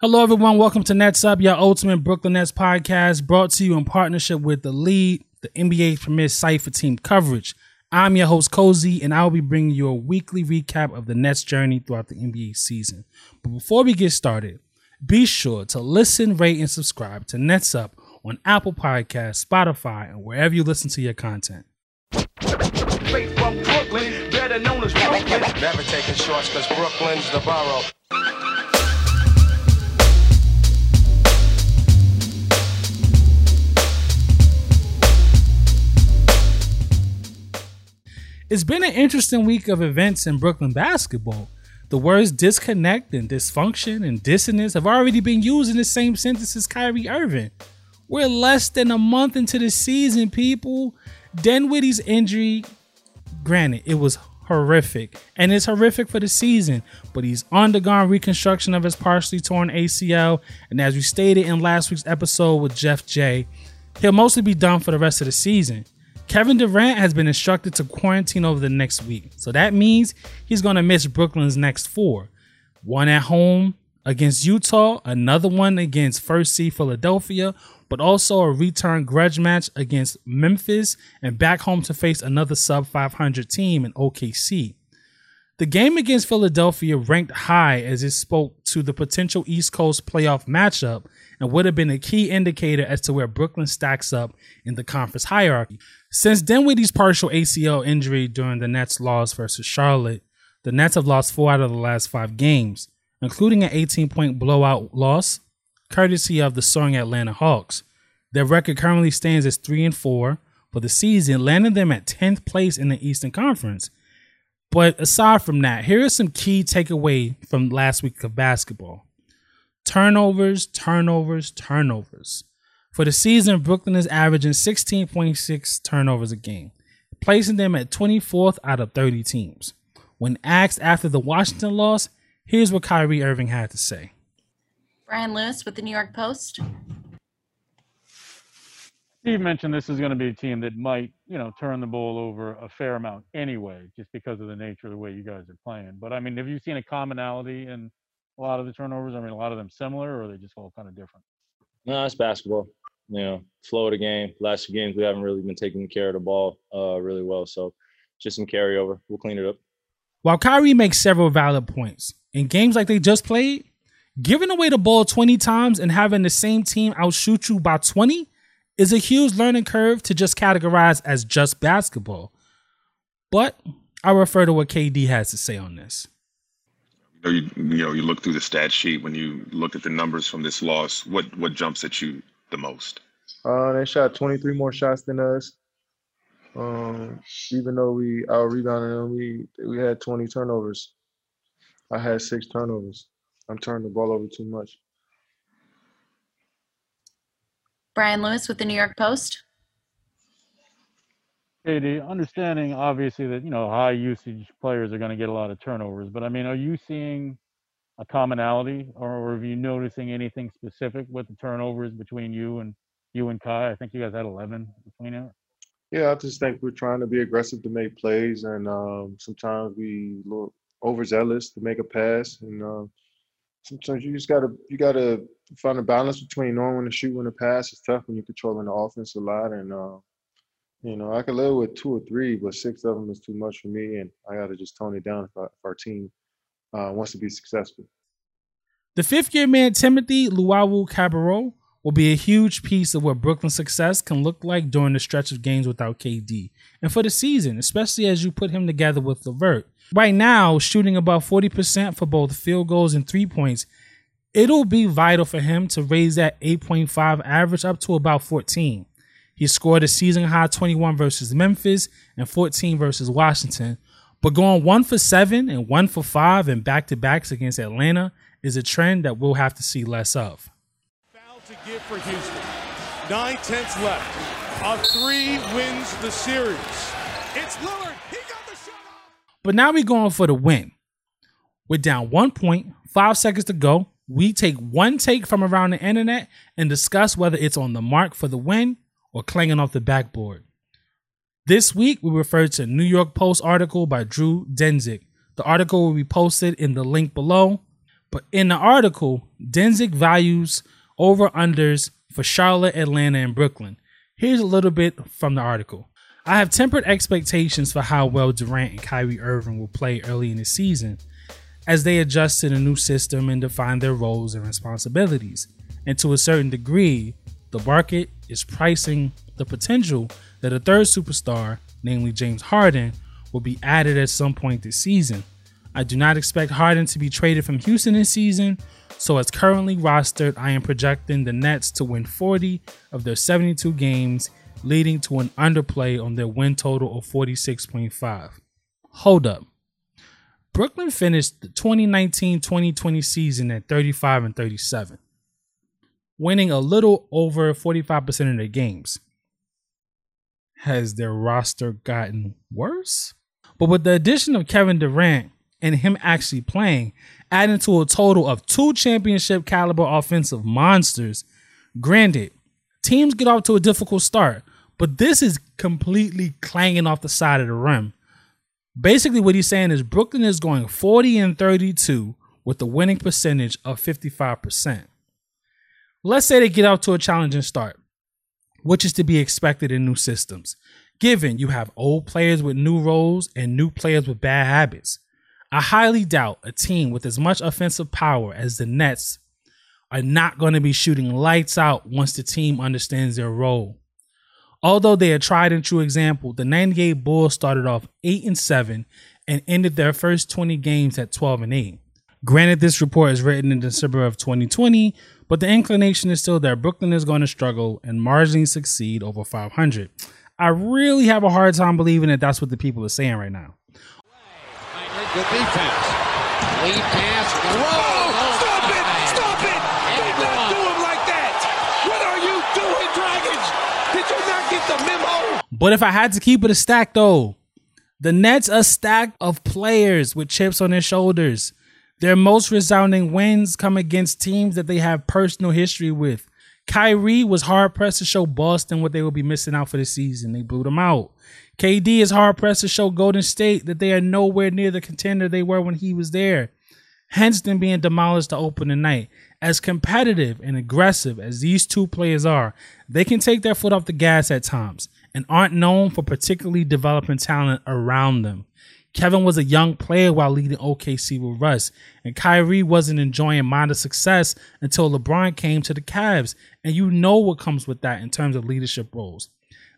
Hello, everyone. Welcome to Nets Up, your ultimate Brooklyn Nets podcast, brought to you in partnership with the Lead, the NBA premier site for team coverage. I'm your host, Cozy, and I'll be bringing you a weekly recap of the Nets' journey throughout the NBA season. But before we get started, be sure to listen, rate, and subscribe to Nets Up on Apple Podcasts, Spotify, and wherever you listen to your content. Straight from Brooklyn, better known as Brooklyn. Never taking shorts because Brooklyn's the borough. It's been an interesting week of events in Brooklyn basketball. The words disconnect and dysfunction and dissonance have already been used in the same sentence as Kyrie Irving. We're less than a month into the season, people. Dinwiddie's injury, granted, it was horrific, and it's horrific for the season, but he's undergone reconstruction of his partially torn ACL, and as we stated in last week's episode with Jeff J, he'll mostly be done for the rest of the season. Kevin Durant has been instructed to quarantine over the next week. So that means he's going to miss Brooklyn's next four. One at home against Utah, another one against first seed Philadelphia, but also a return grudge match against Memphis and back home to face another sub 500 team in OKC. The game against Philadelphia ranked high as it spoke to the potential East Coast playoff matchup and would have been a key indicator as to where Brooklyn stacks up in the conference hierarchy. Since Dinwiddie's partial ACL injury during the Nets' loss versus Charlotte, the Nets have lost four out of the last five games, including an 18 point blowout loss, courtesy of the soaring Atlanta Hawks. Their record currently stands as 3 and 4 for the season, landing them at 10th place in the Eastern Conference. But aside from that, here are some key takeaway from last week of basketball. Turnovers, turnovers, turnovers. For the season, Brooklyn is averaging 16.6 turnovers a game, placing them at 24th out of 30 teams. When asked after the Washington loss, here's what Kyrie Irving had to say. Brian Lewis with the New York Post. Steve mentioned this is going to be a team that might, you know, turn the ball over a fair amount anyway, just because of the nature of the way you guys are playing. But I mean, have you seen a commonality in a lot of the turnovers? I mean, a lot of them similar, or are they just all kind of different? No, it's basketball. You know, flow of the game. Last few games we haven't really been taking care of the ball uh, really well, so just some carryover. We'll clean it up. While Kyrie makes several valid points, in games like they just played, giving away the ball 20 times and having the same team outshoot you by 20 is a huge learning curve to just categorize as just basketball. But I refer to what KD has to say on this. You know, you, you know, you look through the stat sheet when you look at the numbers from this loss. What what jumps at you the most? Uh, they shot 23 more shots than us. Um, even though we out rebounded them, we we had 20 turnovers. I had six turnovers. I'm turning the ball over too much. Brian Lewis with the New York Post. Understanding obviously that you know high usage players are going to get a lot of turnovers, but I mean, are you seeing a commonality, or are you noticing anything specific with the turnovers between you and you and Kai? I think you guys had 11 between you. Yeah, I just think we're trying to be aggressive to make plays, and um, sometimes we look overzealous to make a pass, and uh, sometimes you just gotta you gotta find a balance between knowing when to shoot when to pass. It's tough when you're controlling the offense a lot, and uh, you know I could live with two or three, but six of them is too much for me, and I got to just tone it down if, I, if our team uh, wants to be successful. The fifth year man Timothy Luwawu-Cabarrot will be a huge piece of what Brooklyn's success can look like during the stretch of games without KD, and for the season, especially as you put him together with LeVert. Right now, shooting about 40% for both field goals and three points, it'll be vital for him to raise that 8.5 average up to about 14. He scored a season high 21 versus Memphis and 14 versus Washington, but going one for seven and one for five in back to backs against Atlanta is a trend that we'll have to see less of. Foul to give for Houston. Nine tenths left. A three wins the series. It's Lillard. He got the shot off. But now we're going for the win. We're down one point, five seconds to go. We take one take from around the internet and discuss whether it's on the mark for the win or clanging off the backboard. This week, we refer to New York Post article by Drew Dinsick. The article will be posted in the link below. But in the article, Dinsick values over unders for Charlotte, Atlanta, and Brooklyn. Here's a little bit from the article. I have tempered expectations for how well Durant and Kyrie Irving will play early in the season as they adjust to the new system and define their roles and responsibilities. And to a certain degree, the market is pricing the potential that a third superstar, namely James Harden, will be added at some point this season. I do not expect Harden to be traded from Houston this season, so as currently rostered, I am projecting the Nets to win 40 of their 72 games, leading to an underplay on their win total of 46.5. Hold up. Brooklyn finished the 2019-2020 season at 35 and 37, winning a little over 45% of their games. Has their roster gotten worse? But with the addition of Kevin Durant and him actually playing, adding to a total of two championship caliber offensive monsters, granted, teams get off to a difficult start, but this is completely clanging off the side of the rim. Basically, what he's saying is Brooklyn is going 40 and 32 with a winning percentage of 55%. Let's say they get out to a challenging start, which is to be expected in new systems, given you have old players with new roles and new players with bad habits. I highly doubt a team with as much offensive power as the Nets are not going to be shooting lights out once the team understands their role. Although they are tried and true example, the 98 Bulls started off 8 and 7 and ended their first 20 games at 12 and 8. Granted, this report is written in December of 2020, but the inclination is still there. Brooklyn is going to struggle and marginally succeed over 500. I really have a hard time believing that that's what the people are saying right now. Good defense. Lead pass. Oh, stop it! Stop it! Do not do him like that! What are you doing, Dragons? Did you not get the memo? But if I had to keep it a stack, though, the Nets a stack of players with chips on their shoulders. Their most resounding wins come against teams that they have personal history with. Kyrie was hard pressed to show Boston what they will be missing out for the season. They blew them out. KD is hard pressed to show Golden State that they are nowhere near the contender they were when he was there. Hence, them being demolished to open the night. As competitive and aggressive as these two players are, they can take their foot off the gas at times and aren't known for particularly developing talent around them. Kevin was a young player while leading OKC with Russ, and Kyrie wasn't enjoying modest success until LeBron came to the Cavs, and you know what comes with that in terms of leadership roles.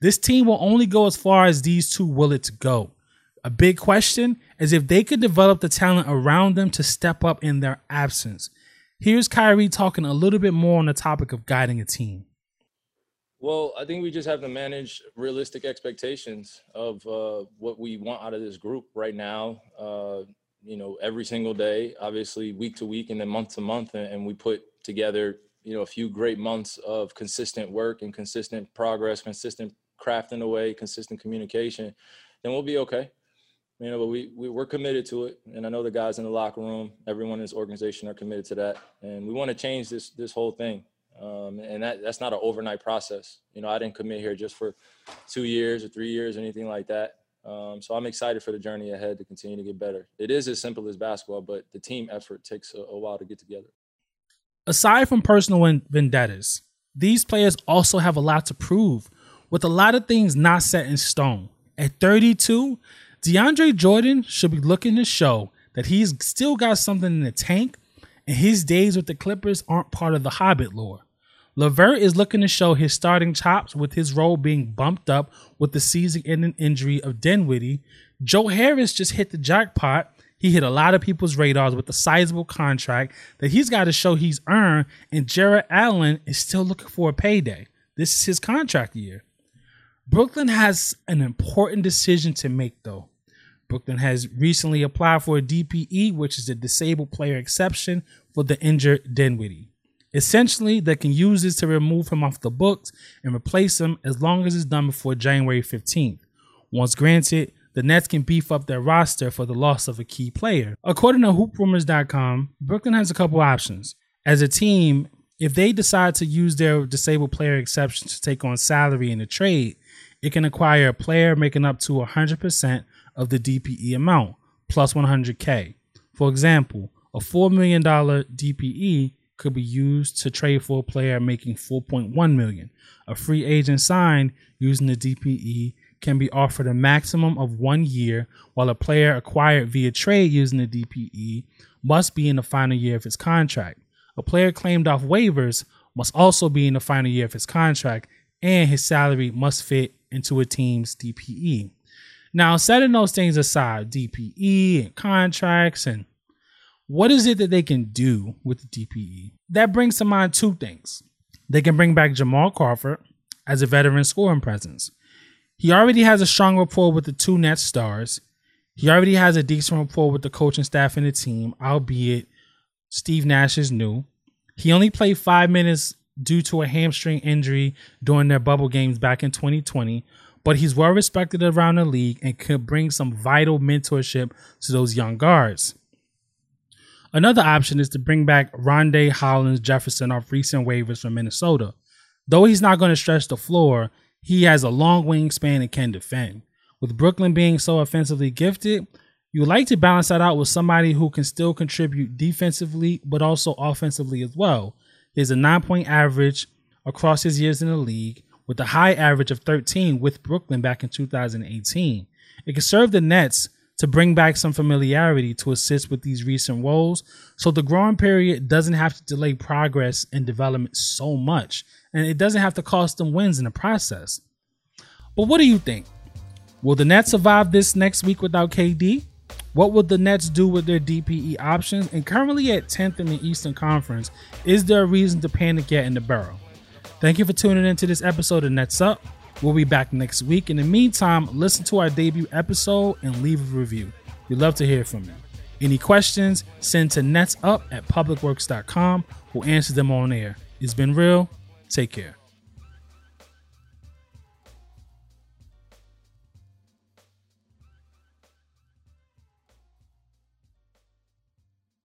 This team will only go as far as these two will it to go. A big question is if they could develop the talent around them to step up in their absence. Here's Kyrie talking a little bit more on the topic of guiding a team. Well, I think we just have to manage realistic expectations of uh, what we want out of this group right now. Uh, you know, every single day, obviously week to week, and then month to month, and, we put together, you know, a few great months of consistent work and consistent progress, consistent crafting away, consistent communication. Then we'll be okay. You know, but we, we we're committed to it, and I know the guys in the locker room, everyone in this organization are committed to that, and we want to change this this whole thing. Um, and that, that's not an overnight process. You know, I didn't commit here just for two years or three years or anything like that. Um, so I'm excited for the journey ahead to continue to get better. It is as simple as basketball, but the team effort takes a, a while to get together. Aside from personal vendettas, these players also have a lot to prove, with a lot of things not set in stone. At 32, DeAndre Jordan should be looking to show that he's still got something in the tank, and his days with the Clippers aren't part of the Hobbit lore. Levert is looking to show his starting chops with his role being bumped up with the season-ending injury of Dinwiddie. Joe Harris just hit the jackpot. He hit a lot of people's radars with a sizable contract that he's got to show he's earned, and Jarrett Allen is still looking for a payday. This is his contract year. Brooklyn has an important decision to make, though. Brooklyn has recently applied for a DPE, which is a disabled player exception for the injured Dinwiddie. Essentially, they can use this to remove him off the books and replace him as long as it's done before January 15th. Once granted, the Nets can beef up their roster for the loss of a key player. According to hooprumors.com, Brooklyn has a couple options. As a team, if they decide to use their disabled player exception to take on salary in a trade, it can acquire a player making up to 100% of the DPE amount, plus 100K. For example, A $4 million DPE could be used to trade for a player making 4.1 million. A free agent signed using the DPE can be offered a maximum of one year, while a player acquired via trade using the DPE must be in the final year of his contract. A player claimed off waivers must also be in the final year of his contract, and his salary must fit into a team's DPE. Now, setting those things aside, DPE and contracts, and what is it that they can do with the DPE? That brings to mind two things. They can bring back Jamal Crawford as a veteran scoring presence. He already has a strong rapport with the two Nets stars. He already has a decent rapport with the coaching staff and the team, albeit Steve Nash is new. He only played five minutes due to a hamstring injury during their bubble games back in 2020, but he's well respected around the league and could bring some vital mentorship to those young guards. Another option is to bring back Rondae Hollis-Jefferson off recent waivers from Minnesota. Though he's not going to stretch the floor, he has a long wingspan and can defend. With Brooklyn being so offensively gifted, you like to balance that out with somebody who can still contribute defensively but also offensively as well. He has a nine point average across his years in the league with a high average of 13 with Brooklyn back in 2018. It can serve the Nets to bring back some familiarity to assist with these recent woes so the growing period doesn't have to delay progress and development so much and it doesn't have to cost them wins in the process. But what do you think? Will the Nets survive this next week without KD? What would the Nets do with their DPE options? And currently at 10th in the Eastern Conference, is there a reason to panic yet in the Borough? Thank you for tuning in to this episode of Nets Up. We'll be back next week. In the meantime, listen to our debut episode and leave a review. We'd love to hear from you. Any questions, send to netsup at publicworks.com. We'll answer them on air. It's been real. Take care.